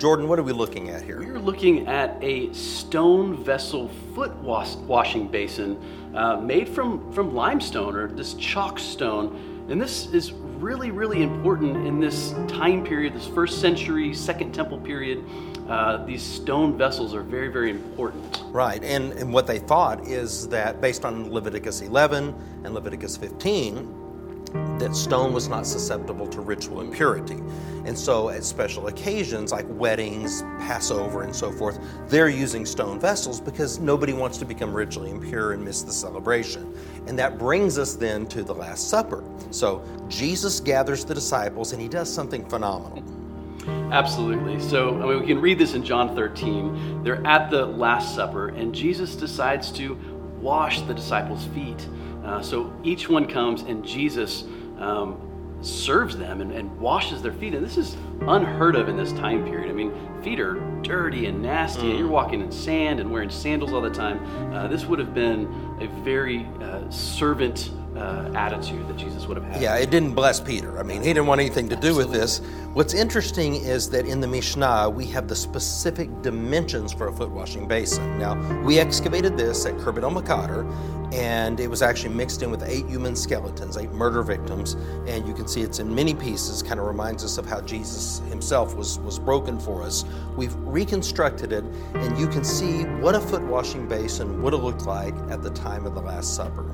Jordan, what are we looking at here? We're looking at a stone vessel foot wash, washing basin uh, made from, from limestone or this chalk stone. And this is really, really important in this time period, this first century, second temple period. Uh, these stone vessels are very, very important. Right, and, and what they thought is that based on Leviticus 11 and Leviticus 15, that stone was not susceptible to ritual impurity. And so, at special occasions like weddings, Passover, and so forth, they're using stone vessels because nobody wants to become ritually impure and miss the celebration. And that brings us then to the Last Supper. So, Jesus gathers the disciples and he does something phenomenal. Absolutely. So, I mean, we can read this in John 13. They're at the Last Supper, and Jesus decides to wash the disciples' feet. Uh, so each one comes and Jesus um, serves them and, and, washes their feet. And this is unheard of in this time period. I mean, feet are dirty and nasty, mm. and you're walking in sand and wearing sandals all the time. Uh, this would have been a very uh, servant uh, attitude that Jesus would have had. Yeah, it didn't bless Peter. I mean, he didn't want anything to do with this. What's interesting is that in the Mishnah, we have the specific dimensions for a foot washing basin. Now, we excavated this at Khirbet el and it was actually mixed in with eight human skeletons, eight murder victims, and you can see it's in many pieces, kind of reminds us of how Jesus himself was, was broken for us. We've reconstructed it, and you can see what a foot washing basin would have looked like at the time of the Last Supper.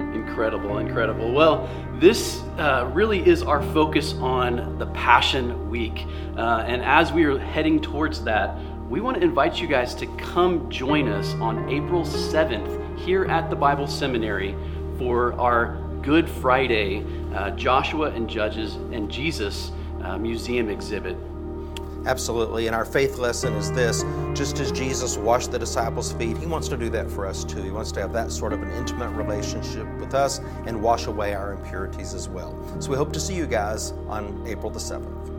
Incredible, incredible. Well, this uh, really is our focus on the Passion Week. Uh, and as we are heading towards that, we want to invite you guys to come join us on April 7th here at the Bible Seminary for our Good Friday uh, Joshua and Judges and Jesus uh, Museum exhibit. Absolutely. And our faith lesson is this just as Jesus washed the disciples' feet, he wants to do that for us too. He wants to have that sort of an intimate relationship with us and wash away our impurities as well. So we hope to see you guys on April the 7th.